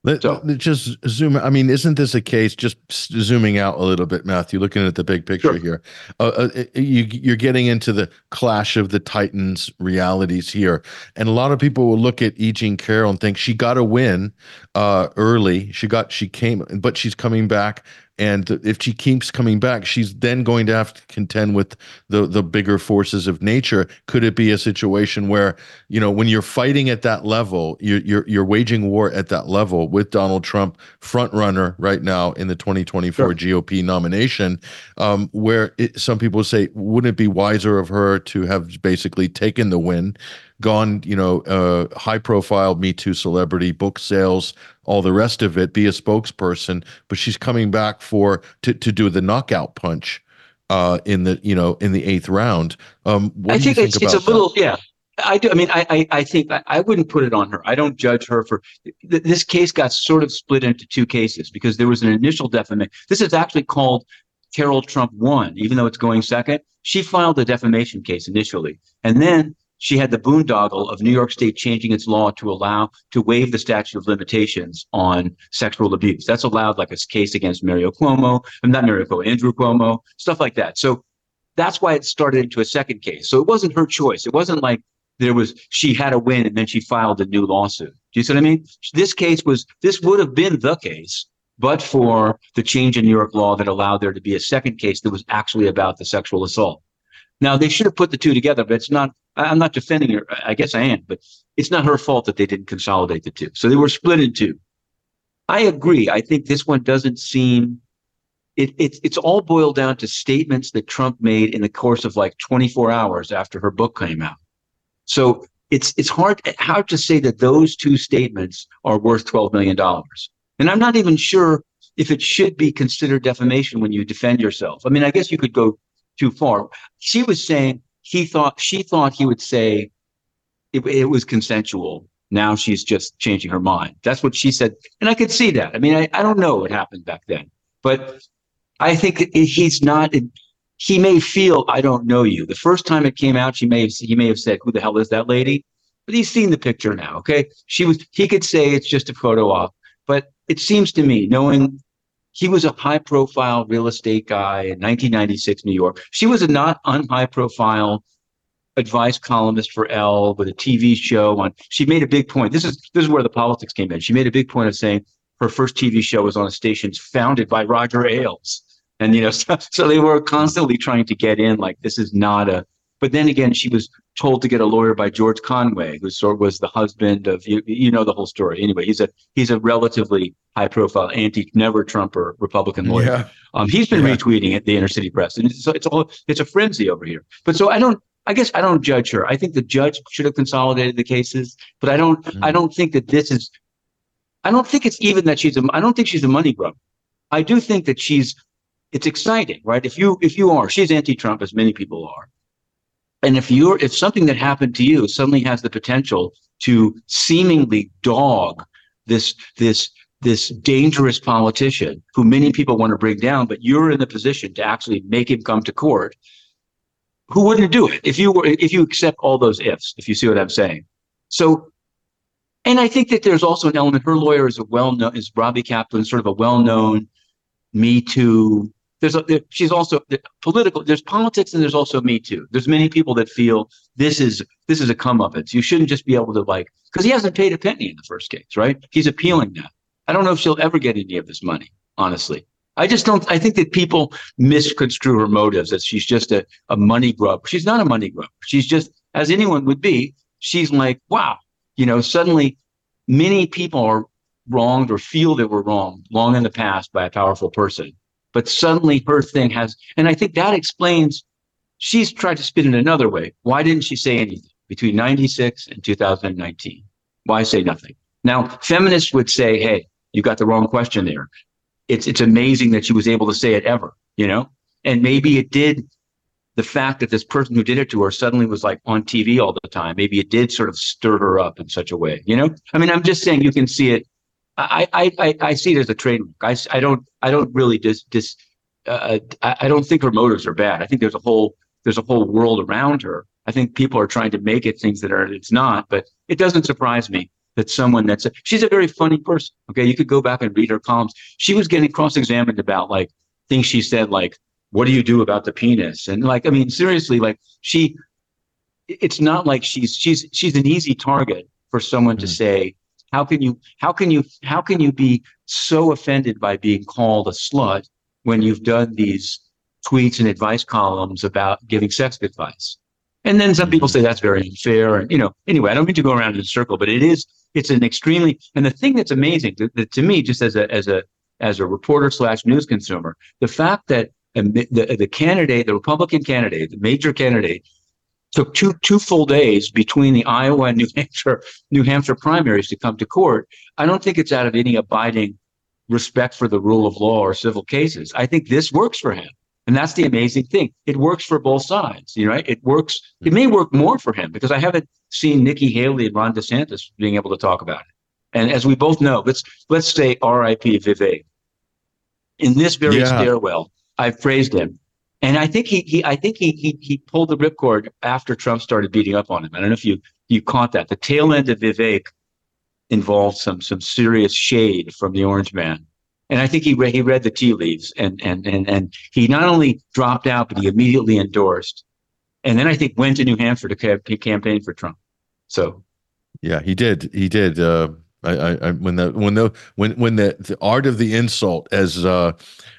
Let, so, just zoom. I mean, isn't this a case? Just zooming out a little bit, Matthew. Looking at the big picture sure. here, uh, uh, you, you're getting into the clash of the titans realities here, and a lot of people will look at E. Jean Carroll and think she got a win uh, early. She got she came, but she's coming back and if she keeps coming back, she's then going to have to contend with the the bigger forces of nature. Could it be a situation where you know when you're fighting at that level, you're you're, you're waging war at that level with Donald Trump front runner right now in the 2024 sure. GOP nomination, um, where it, some people say, wouldn't it be wiser of her to have basically taken the win? Gone, you know, uh, high profile Me Too celebrity, book sales, all the rest of it, be a spokesperson, but she's coming back for to to do the knockout punch uh, in the you know in the eighth round. Um, I think, think, it's, it's a that? little yeah. I do. I mean, I I, I think I, I, wouldn't put it on her. I don't judge her for th- this case. Got sort of split into two cases because there was an initial defamation. This is actually called Carroll Trump one, even though it's going second. She filed a defamation case initially, and then she had the boondoggle of New York State changing its law to allow to waive the statute of limitations on sexual abuse. That's allowed, like a case against Mario Cuomo, not Mario Cuomo, Andrew Cuomo, stuff like that. So that's why it started into a second case. So it wasn't her choice. It wasn't like there was she had a win and then she filed a new lawsuit. Do you see what I mean? This case was this would have been the case, but for the change in New York law that allowed there to be a second case that was actually about the sexual assault. Now they should have put the two together, but it's not. I'm not defending her. I guess I am, but it's not her fault that they didn't consolidate the two. So they were split in two. I agree. I think this one doesn't seem. It, it it's all boiled down to statements that Trump made in the course of like 24 hours after her book came out. So it's it's hard hard to say that those two statements are worth 12 million dollars. And I'm not even sure if it should be considered defamation when you defend yourself. I mean, I guess you could go too far. She was saying he thought she thought he would say it, it was consensual. Now she's just changing her mind. That's what she said, and I could see that. I mean, I, I don't know what happened back then, but I think he's not. He may feel I don't know you. The first time it came out, she may have he may have said, "Who the hell is that lady?" But he's seen the picture now. Okay, she was. He could say it's just a photo op, but it seems to me, knowing he was a high profile real estate guy in 1996 New York. She was a not unhigh profile advice columnist for Elle with a TV show on. She made a big point. This is this is where the politics came in. She made a big point of saying her first TV show was on a station founded by Roger Ailes, and you know, so, so they were constantly trying to get in. Like this is not a but then again, she was told to get a lawyer by George Conway, who sort of was the husband of you. You know the whole story. Anyway, he's a he's a relatively high profile anti never Trumper Republican lawyer. Yeah. Um, he's been yeah. retweeting at the inner city press, and so it's all it's a frenzy over here. But so I don't. I guess I don't judge her. I think the judge should have consolidated the cases, but I don't. Mm-hmm. I don't think that this is. I don't think it's even that she's a. I don't think she's a money grub. I do think that she's. It's exciting, right? If you if you are, she's anti-Trump, as many people are and if you're if something that happened to you suddenly has the potential to seemingly dog this this this dangerous politician who many people want to bring down, but you're in the position to actually make him come to court. Who wouldn't do it if you were if you accept all those ifs, if you see what I'm saying? So and I think that there's also an element. Her lawyer is a well known is Robbie Kaplan, sort of a well known Me Too there's a, there, she's also political. There's politics and there's also Me Too. There's many people that feel this is this is a comeuppance. You shouldn't just be able to like because he hasn't paid a penny in the first case, right? He's appealing now. I don't know if she'll ever get any of this money, honestly. I just don't. I think that people misconstrue her motives that she's just a, a money grub. She's not a money grub. She's just, as anyone would be, she's like, wow, you know, suddenly many people are wronged or feel that we're wrong long in the past by a powerful person but suddenly her thing has, and I think that explains. She's tried to spin it another way. Why didn't she say anything between 96 and 2019? Why say nothing? Now, feminists would say, hey, you got the wrong question there. It's it's amazing that she was able to say it ever, you know? And maybe it did the fact that this person who did it to her suddenly was like on TV all the time, maybe it did sort of stir her up in such a way, you know? I mean, I'm just saying you can see it. I I I, I see it as a trademark. I, I don't I don't really just dis, uh, I, I don't think her motives are bad. I think there's a whole there's a whole world around her. I think people are trying to make it things that are it's not, but it doesn't surprise me that someone that's a, she's a very funny person. Okay, you could go back and read her columns. She was getting cross-examined about like things she said, like what do you do about the penis, and like I mean seriously, like she. It's not like she's she's she's an easy target for someone mm-hmm. to say how can you how can you how can you be so offended by being called a slut when you've done these tweets and advice columns about giving sex advice? And then some people say that's very unfair and you know anyway i don't mean to go around in a circle but it is it's an extremely and the thing that's amazing to, to me, just as a as a as a reporter slash news consumer, the fact that the, the candidate, the Republican candidate, the major candidate, took two two full days between the Iowa and New Hampshire New Hampshire primaries to come to court. I don't think it's out of any abiding respect for the rule of law or civil cases. I think this works for him. And that's the amazing thing. It works for both sides, you know, right? It works. It may work more for him because I haven't seen Nikki Haley and Ron DeSantis being able to talk about it. And as we both know, let's let's say R.I.P. Vivek. In this very yeah. stairwell, I've praised him, and I think he he I think he he he pulled the ripcord after Trump started beating up on him. I don't know if you you caught that. The tail end of Vivek involved some some serious shade from the Orange Man and I think he read, he read the tea leaves, and and and and he not only dropped out, but he immediately endorsed, and then I think went to New Hampshire to campaign for Trump. So, yeah, he did. He did. Uh, I, I, when the when the when when the, the art of the insult as uh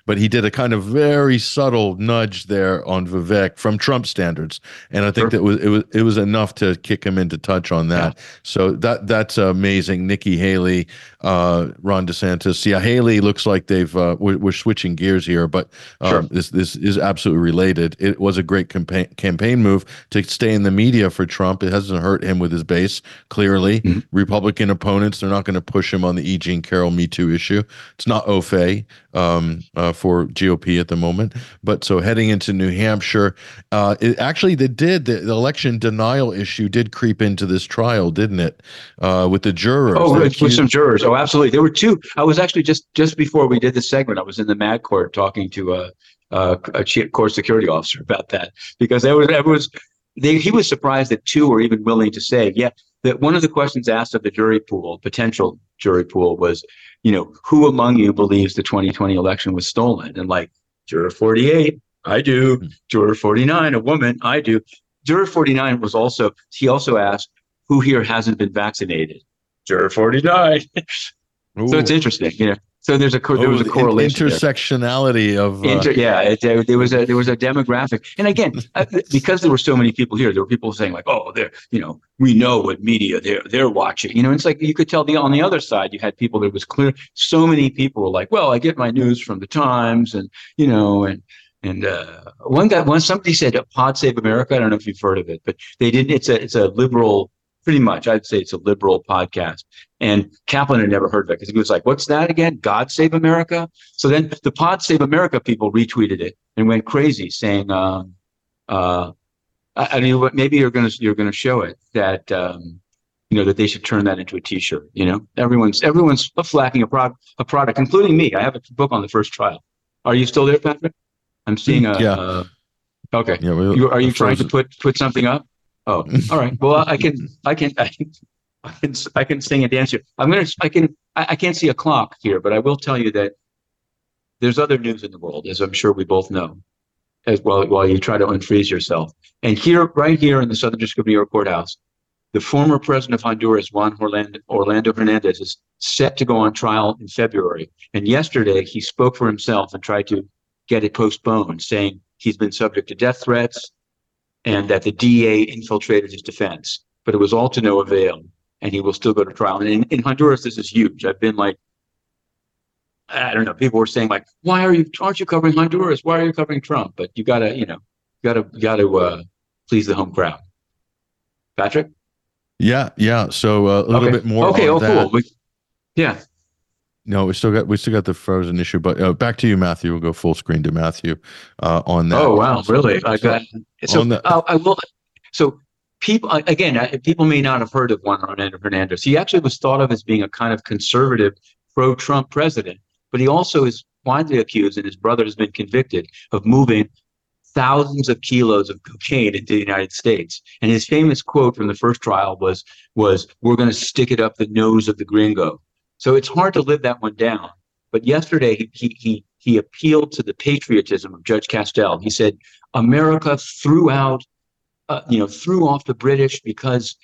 but he did a kind of very subtle nudge there on Vivek from Trump standards, and I think sure. that was it was it was enough to kick him into touch on that. Yeah. So that that's amazing. Nikki Haley, uh, Ron DeSantis, yeah, Haley looks like they've uh, we're, we're switching gears here, but um, sure. this this is absolutely related. It was a great campaign campaign move to stay in the media for Trump. It hasn't hurt him with his base. Clearly, mm-hmm. Republican opponents they're not going to push him on the E. Jean Carroll Me Too issue. It's not fait um, uh, for GOP at the moment. But so heading into New Hampshire, uh, it actually they did the, the, election denial issue did creep into this trial, didn't it? Uh, with the jurors. Oh, with, with some jurors. Oh, absolutely. There were two. I was actually just just before we did the segment, I was in the Mag Court talking to a, a, a court security officer about that because there was there was they, he was surprised that two were even willing to say, yeah, that one of the questions asked of the jury pool, potential jury pool, was, you know, who among you believes the 2020 election was stolen? And like, juror 48, I do. Hmm. Juror 49, a woman, I do. Juror 49 was also, he also asked, who here hasn't been vaccinated? Juror 49. so it's interesting, you know. So there's a co- there was a oh, correlation intersectionality there. of uh, Inter, yeah it, there was a there was a demographic and again uh, because there were so many people here there were people saying like oh they're you know we know what media they're they're watching you know it's like you could tell the on the other side you had people that was clear so many people were like well I get my news from the Times and you know and and uh, one guy, one somebody said "Pod Save America." I don't know if you've heard of it, but they did. It's a it's a liberal pretty much i'd say it's a liberal podcast. And kaplan had never heard of it because he was like what's that again? God save america? So then the pod save america people retweeted it and went crazy saying um, uh, I, I mean maybe you're gonna you're gonna show it that um, you know that they should turn that into a t-shirt you know? Everyone's everyone's flacking a product a product including me. I have a book on the first trial. Are you still there patrick? I'm seeing a yeah. uh, okay. Yeah, you, are you trying to put put something up Oh, all right. Well, I can, I can, I can, I can, sing and dance here. I'm gonna, I can, I, I can't see a clock here, but I will tell you that there's other news in the world, as I'm sure we both know, as well while you try to unfreeze yourself. And here, right here in the Southern District of New York courthouse, the former president of Honduras, Juan Orlando Hernandez, is set to go on trial in February. And yesterday, he spoke for himself and tried to get it postponed, saying he's been subject to death threats and that the DA infiltrated his defense, but it was all to no avail, and he will still go to trial. And in, in Honduras, this is huge. I've been like, I don't know. People were saying like, "Why are you? Aren't you covering Honduras? Why are you covering Trump?" But you gotta, you know, you gotta, you gotta uh, please the home crowd. Patrick. Yeah, yeah. So uh, a little okay. bit more. Okay. oh, that. cool. We, yeah. No, we still got we still got the frozen issue, but uh, back to you, Matthew. We'll go full screen to Matthew uh, on that. Oh wow, really? I got so. The, uh, I will. So people again, people may not have heard of Juan Orlando Hernandez. He actually was thought of as being a kind of conservative, pro-Trump president, but he also is widely accused, and his brother has been convicted of moving thousands of kilos of cocaine into the United States. And his famous quote from the first trial was was "We're going to stick it up the nose of the gringo." So it's hard to live that one down. But yesterday he he he, appealed to the patriotism of Judge Castel. He said America threw out, uh, you know, threw off the British because.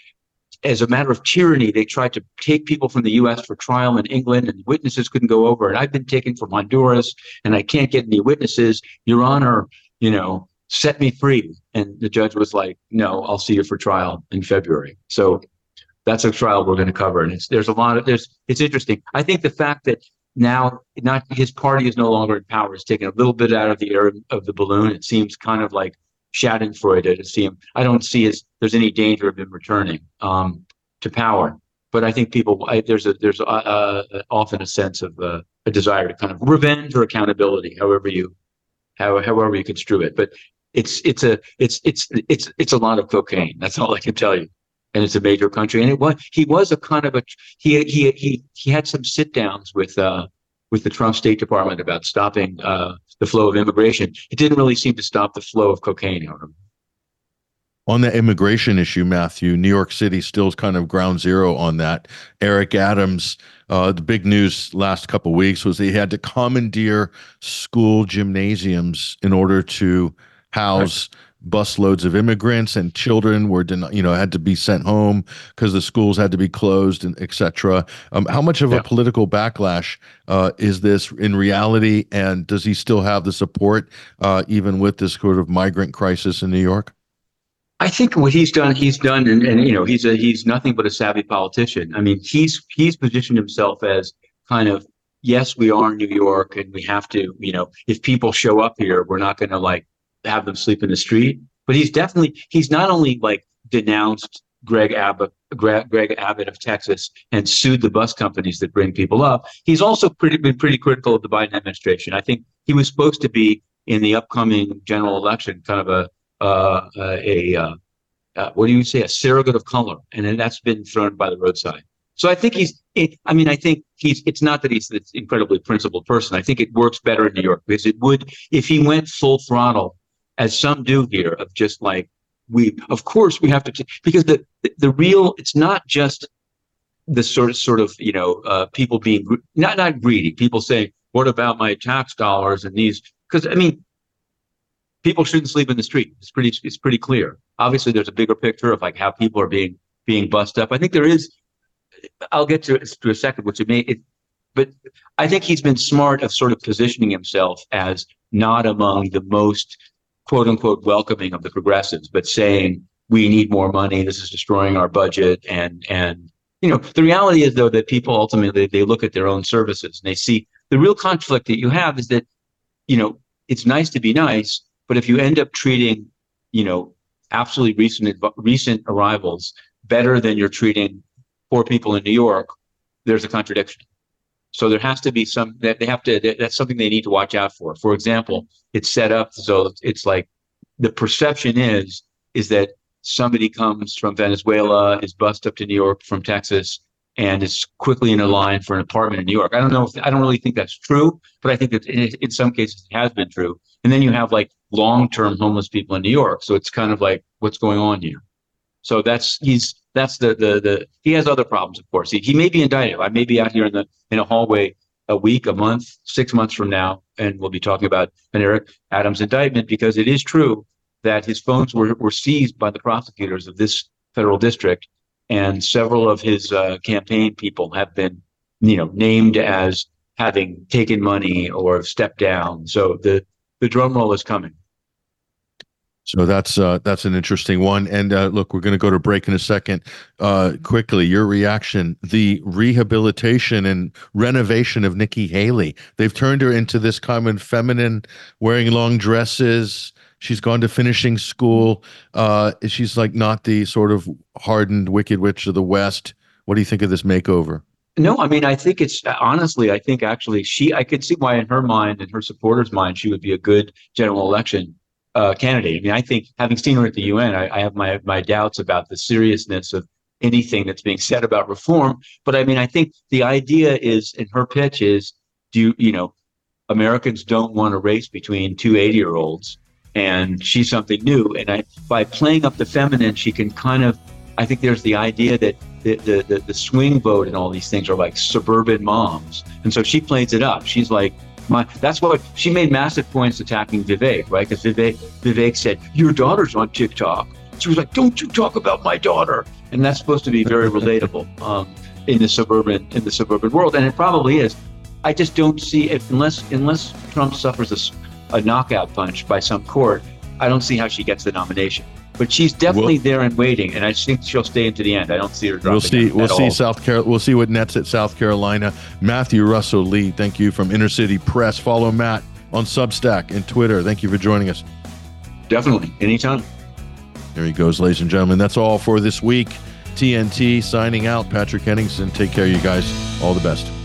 As a matter of tyranny, they tried to take people from the U.S. for trial in England, and witnesses couldn't go over. And I've been taken from Honduras, and I can't get any witnesses. Your Honor, you know, set me free. And the judge was like, no, I'll see you for trial in February. So that's a trial we're going to cover. And it's, there's a lot of, there's, it's interesting. I think the fact that now not his party is no longer in power is taking a little bit out of the air of the balloon. It seems kind of like Schadenfreude to see him. I don't see as there's any danger of him returning um, to power. But I think people I, there's a there's a, a, often a sense of uh, a desire to kind of revenge or accountability, however you how, however you construe it. But it's it's a it's it's it's it's a lot of cocaine. That's all I can tell you and it's a major country. And it was he was a kind of a he he he he had some sit downs with uh with the Trump State Department about stopping uh the flow of immigration. It didn't really seem to stop the flow of cocaine out of on the immigration issue, Matthew, New York City still is kind of ground zero on that. Eric Adams, uh, the big news last couple weeks was he had to commandeer school gymnasiums in order to house right busloads of immigrants and children were den- you know had to be sent home because the schools had to be closed and etc um, how much of yeah. a political backlash uh, is this in reality and does he still have the support uh, even with this sort of migrant crisis in new york I think what he's done, he's done, and, and you know, he's a he's nothing but a savvy politician. I mean, he's he's positioned himself as kind of yes, we are in New York, and we have to, you know, if people show up here, we're not going to like have them sleep in the street. But he's definitely he's not only like denounced Greg Abbott, Greg Abbott of Texas, and sued the bus companies that bring people up. He's also pretty been pretty critical of the Biden administration. I think he was supposed to be in the upcoming general election, kind of a uh, a uh, uh, what do you say, a surrogate of color, and then that's been thrown by the roadside. So I think he's. I mean, I think he's. It's not that he's this incredibly principled person. I think it works better in New York because it would, if he went full throttle as some do here, of just like we, of course, we have to, because the, the real, it's not just the sort of sort of you know uh, people being not not greedy, people saying, what about my tax dollars and these? Because I mean, people shouldn't sleep in the street. It's pretty it's pretty clear. Obviously, there's a bigger picture of like how people are being being bust up. I think there is. I'll get to to a second, which it may it, but I think he's been smart of sort of positioning himself as not among the most quote unquote welcoming of the progressives, but saying we need more money. This is destroying our budget. And and you know the reality is though that people ultimately they look at their own services and they see the real conflict that you have is that you know it's nice to be nice, but if you end up treating you know absolutely recent recent arrivals better than you're treating poor people in New York, there's a contradiction. So there has to be some that they have to. That's something they need to watch out for. For example, it's set up so it's like the perception is is that somebody comes from Venezuela, is bussed up to New York from Texas, and is quickly in a line for an apartment in New York. I don't know. If, I don't really think that's true, but I think that in, in some cases it has been true. And then you have like long-term homeless people in New York. So it's kind of like what's going on here. So that's he's that's the the the he has other problems, of course. He, he may be indicted. I may be out here in the in a hallway a week, a month, six months from now, and we'll be talking about an Eric Adams indictment because it is true that his phones were, were seized by the prosecutors of this federal district, and several of his uh, campaign people have been, you know, named as having taken money or stepped down. So the the drum roll is coming. So that's uh, that's an interesting one. And uh, look, we're going to go to break in a second. Uh, quickly, your reaction: the rehabilitation and renovation of Nikki Haley. They've turned her into this of feminine, wearing long dresses. She's gone to finishing school. Uh, she's like not the sort of hardened wicked witch of the West. What do you think of this makeover? No, I mean, I think it's honestly, I think actually she, I could see why in her mind and her supporters' mind, she would be a good general election uh, candidate. I mean, I think having seen her at the UN, I, I have my my doubts about the seriousness of anything that's being said about reform. But I mean, I think the idea is, in her pitch is, do you, you know, Americans don't want a race between two 80 year olds, and she's something new. And I, by playing up the feminine, she can kind of, I think there's the idea that the, the, the, the swing vote and all these things are like suburban moms. And so she plays it up. She's like, my, that's why she made massive points attacking Vivek, right? Because Vivek, Vivek said, Your daughter's on TikTok. She was like, Don't you talk about my daughter. And that's supposed to be very relatable um, in the suburban in the suburban world. And it probably is. I just don't see if unless unless Trump suffers a, a knockout punch by some court, I don't see how she gets the nomination but she's definitely we'll, there and waiting, and I think she'll stay into the end. I don't see her dropping. We'll see. We'll see all. South Carolina. We'll see what nets at South Carolina. Matthew Russell Lee, thank you from Inner City Press. Follow Matt on Substack and Twitter. Thank you for joining us. Definitely, anytime. There he goes, ladies and gentlemen. That's all for this week. TNT signing out. Patrick Henningsen. Take care, you guys. All the best.